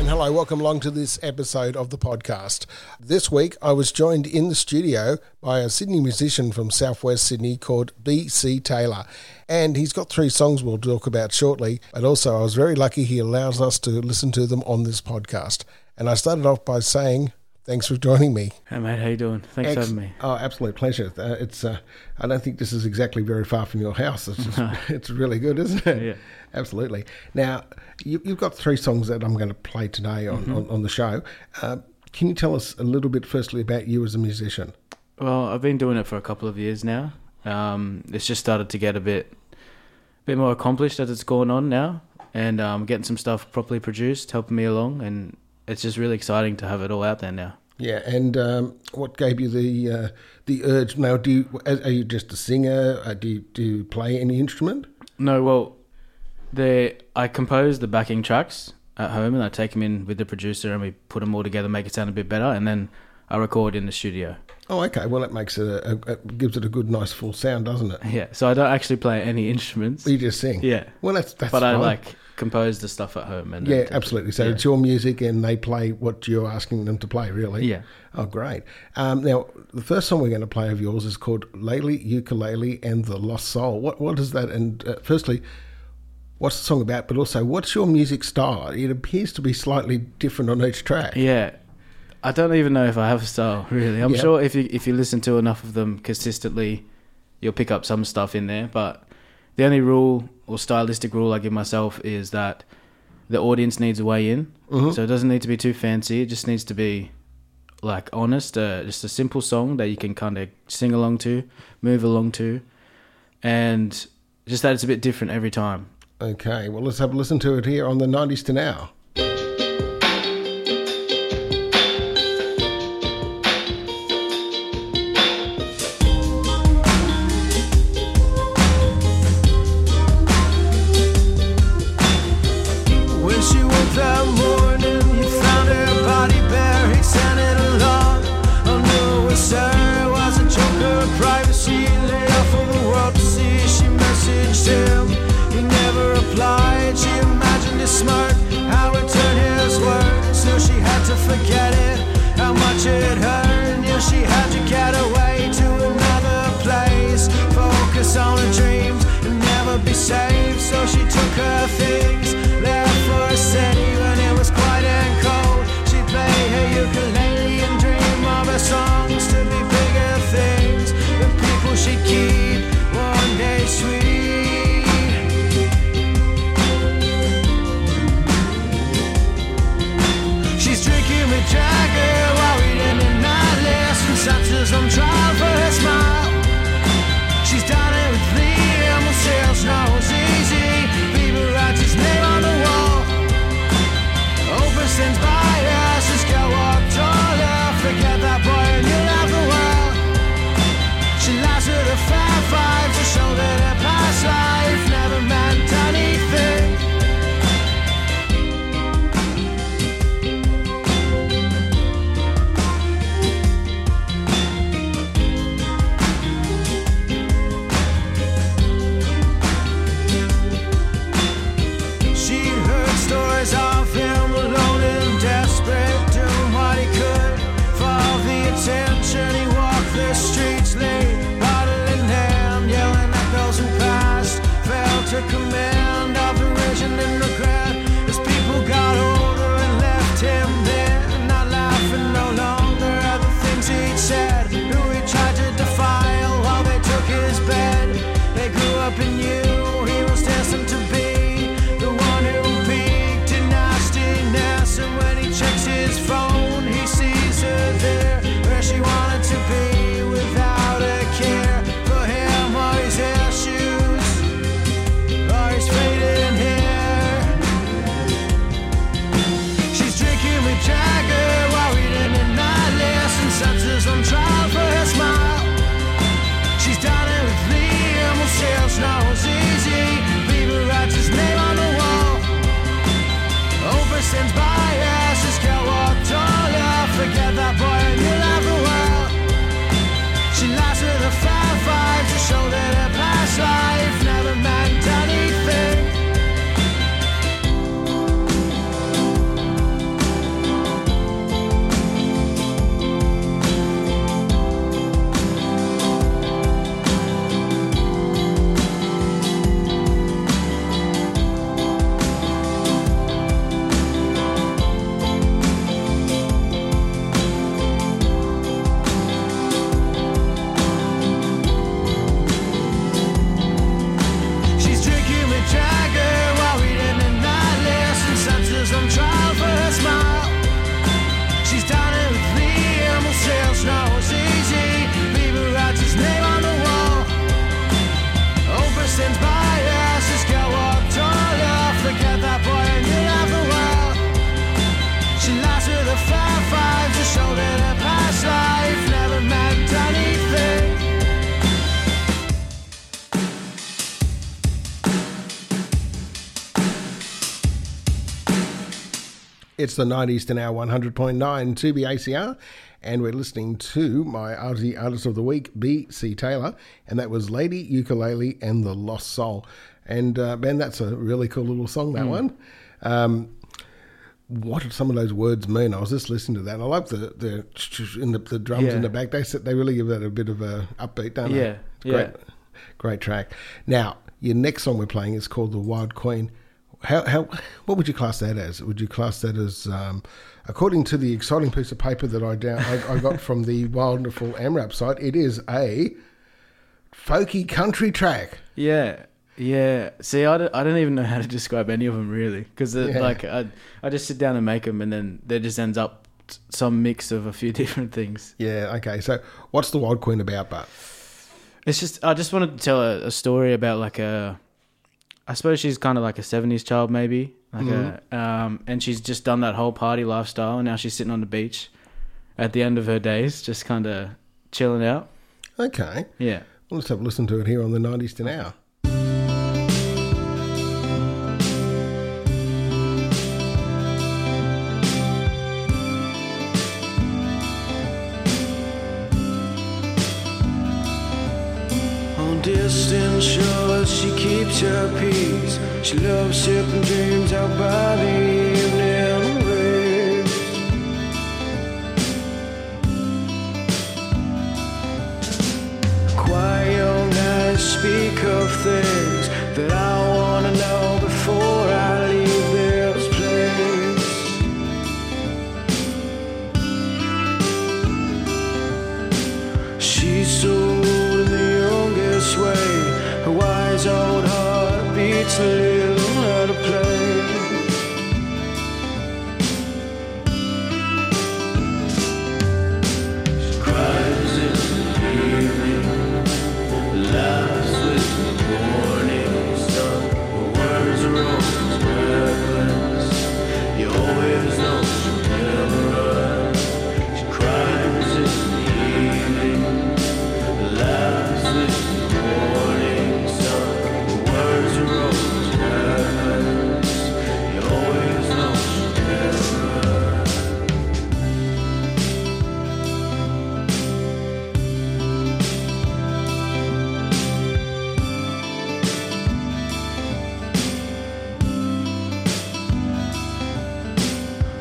And hello, welcome along to this episode of the podcast. This week I was joined in the studio by a Sydney musician from southwest Sydney called BC Taylor. And he's got three songs we'll talk about shortly. But also, I was very lucky he allows us to listen to them on this podcast. And I started off by saying, Thanks for joining me. Hey mate, how you doing? Thanks for having me. Oh, absolute pleasure. Uh, it's uh, I don't think this is exactly very far from your house. It's just, it's really good, isn't it? Yeah. Absolutely. Now you, you've got three songs that I'm going to play today on Mm-hmm. on, on the show. Uh, can you tell us a little bit, firstly, about you as a musician? Well, I've been doing it for a couple of years now. Um, it's just started to get a bit, bit more accomplished as it's going on now, and um, getting some stuff properly produced, helping me along, and it's just really exciting to have it all out there now. Yeah, and um, what gave you the uh, the urge? Now, do you, are you just a singer? Uh, do you, do you play any instrument? No, well, the I compose the backing tracks at home, and I take them in with the producer, and we put them all together, make it sound a bit better, and then I record in the studio. Oh, okay. Well, that makes it a, a, gives it a good, nice, full sound, doesn't it? Yeah, so I don't actually play any instruments. You just sing. Yeah, Well, that's that's. but I fine. like compose the stuff at home, and Yeah, then take it- absolutely. So yeah. it's your music, and they play what you're asking them to play. Really. Yeah. Oh, great. Um, now, the first song we're going to play of yours is called "Lady Ukulele and the Lost Soul." What what is that? And uh, firstly, what's the song about? But also, what's your music style? It appears to be slightly different on each track. Yeah, I don't even know if I have a style really. I'm Yeah. sure if you if you listen to enough of them consistently, you'll pick up some stuff in there. But the only rule or stylistic rule I give myself is that the audience needs a way in. Mm-hmm. So it doesn't need to be too fancy. It just needs to be like honest, uh, just a simple song that you can kind of sing along to, move along to, and just that it's a bit different every time. Okay. Well, let's have a listen to it here on the '90s to now. Him, he never replied. She imagined his smirk, how it turned his words. So she had to forget it, how much it hurt. Yeah, she had to get away to another place, focus on her dreams and never be safe. So she took her things, left for a city when it was quiet and cold. She played her ukulele and dream of her songs to be bigger things, the people she keep It's the 90s to now 100.9 2 ACR, and we're listening to my Aussie Artist of the Week, B.C. Taylor, and that was Lady Ukulele and the Lost Soul. And uh, man, that's a really cool little song, that one. Um, what do some of those words mean? I was just listening to that. I like the the in the, the drums Yeah. in the back. They they really give that a bit of a upbeat, don't they? Yeah, It's great, yeah. great track. Now your next song we're playing is called "The Wild Queen." How how what would you class that as? Would you class that as um, according to the exciting piece of paper that I down I, I got from the wonderful AMRAP site? It is a folky country track. Yeah, yeah. See, I don't, I don't even know how to describe any of them really, because Yeah. like I, I just sit down and make them, and then there just ends up some mix of a few different things. Yeah. Okay. So what's the Wild Queen about, but? It's just I just wanted to tell a, a story about like a, I suppose she's kind of like a '70s child maybe, like a, um, and she's just done that whole party lifestyle, and now she's sitting on the beach, at the end of her days, just kind of chilling out. Okay. Yeah. Well, let's have a listen to it here on the 90s to now. On distant shores, she keeps her peace. She loves sipping dreams out by the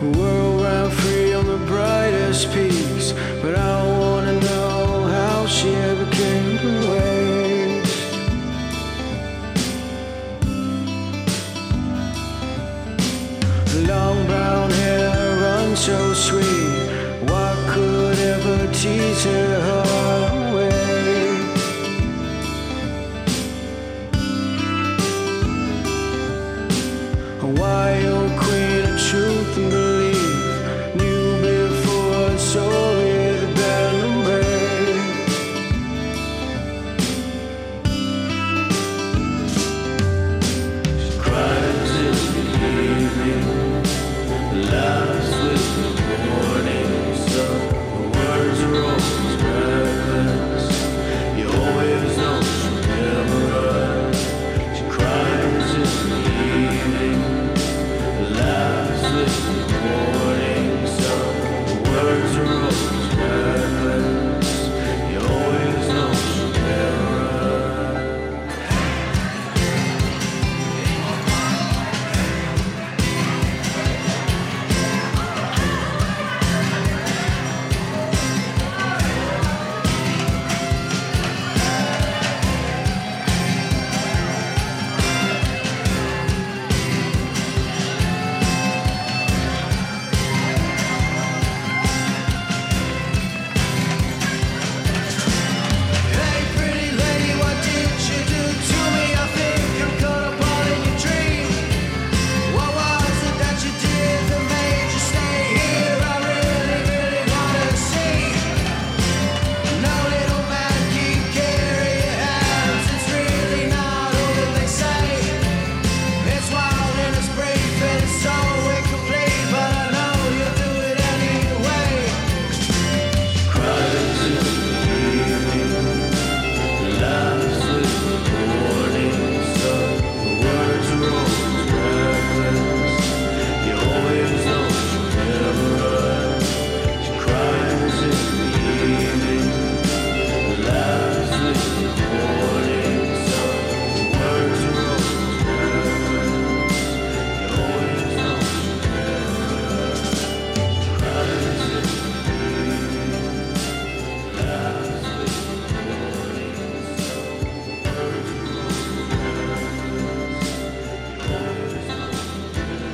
World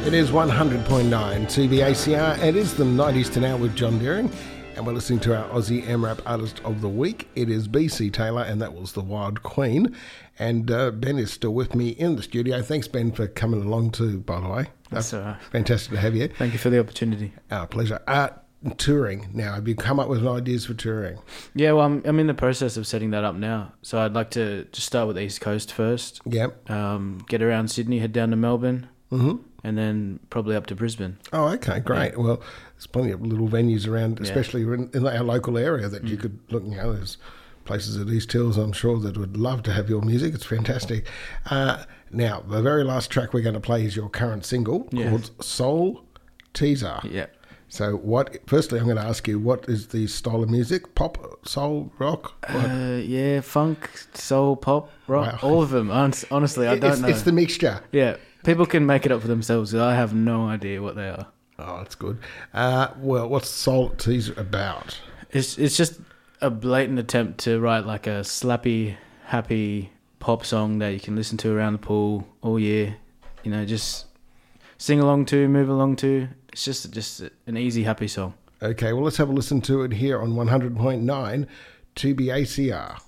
It is 100.9 CBACR. It is the 90s to now with John Deering. And we're listening to our Aussie AMRAP Artist of the Week. It is BC Taylor, and that was The Wild Queen. And uh, Ben is still with me in the studio. Thanks, Ben, for coming along too, by the way. That's Uh, right. Fantastic to have you. Thank you for the opportunity. Our pleasure. Uh, touring. Now, have you come up with ideas for touring? Yeah, well, I'm, I'm in the process of setting that up now. So I'd like to just start with the East Coast first, Yep. um, get around Sydney, head down to Melbourne, hmm and then probably up to Brisbane. Oh, okay, great. Well, there's plenty of little venues around, especially in, in our local area that Mm. you could look. You know, there's places at East Hills, I'm sure, that would love to have your music. It's fantastic. Uh, now, the very last track we're going to play is your current single Yeah. called Soul Teaser. Yeah. So, what? Firstly, I'm going to ask you, what is the style of music? Pop, soul, rock? Uh, yeah, funk, soul, pop, rock, Wow. all of them. Honestly, I don't know. it's the mixture. Yeah, people can make it up for themselves. I have no idea what they are. Oh, that's good. Uh, well, what's Soul Teaser about? It's it's just a blatant attempt to write like a slappy, happy pop song that you can listen to around the pool all year. You know, just sing along to, move along to. It's just just an easy, happy song. Okay, well, let's have a listen to it here on 100.9 2BACR. You're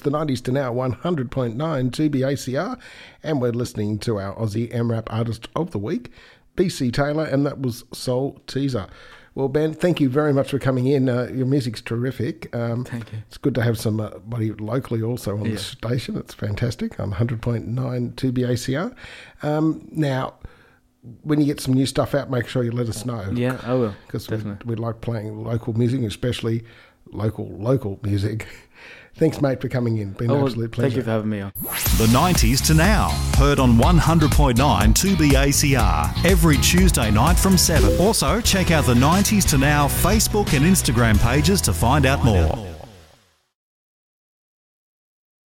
It's the 90s to now 100.9 2BACR, and we're listening to our Aussie AMRAP Artist of the Week, BC Taylor, and that was Soul Teaser. Well, Ben, thank you very much for coming in. Uh, your music's terrific. Um, Thank you. It's good to have somebody locally also on Yeah. the station. It's fantastic on 100.9 2BACR. Um, now, when you get some new stuff out, make sure you let us know. Yeah, I will. because we, we like playing local music, especially local local music. Thanks, mate, for coming in. Ben Oh, an absolute pleasure. thank you for having me on. The 90s to now. Heard on 100.9 2BACR every Tuesday night from 7. Also, check out the 90s to now Facebook and Instagram pages to find out more.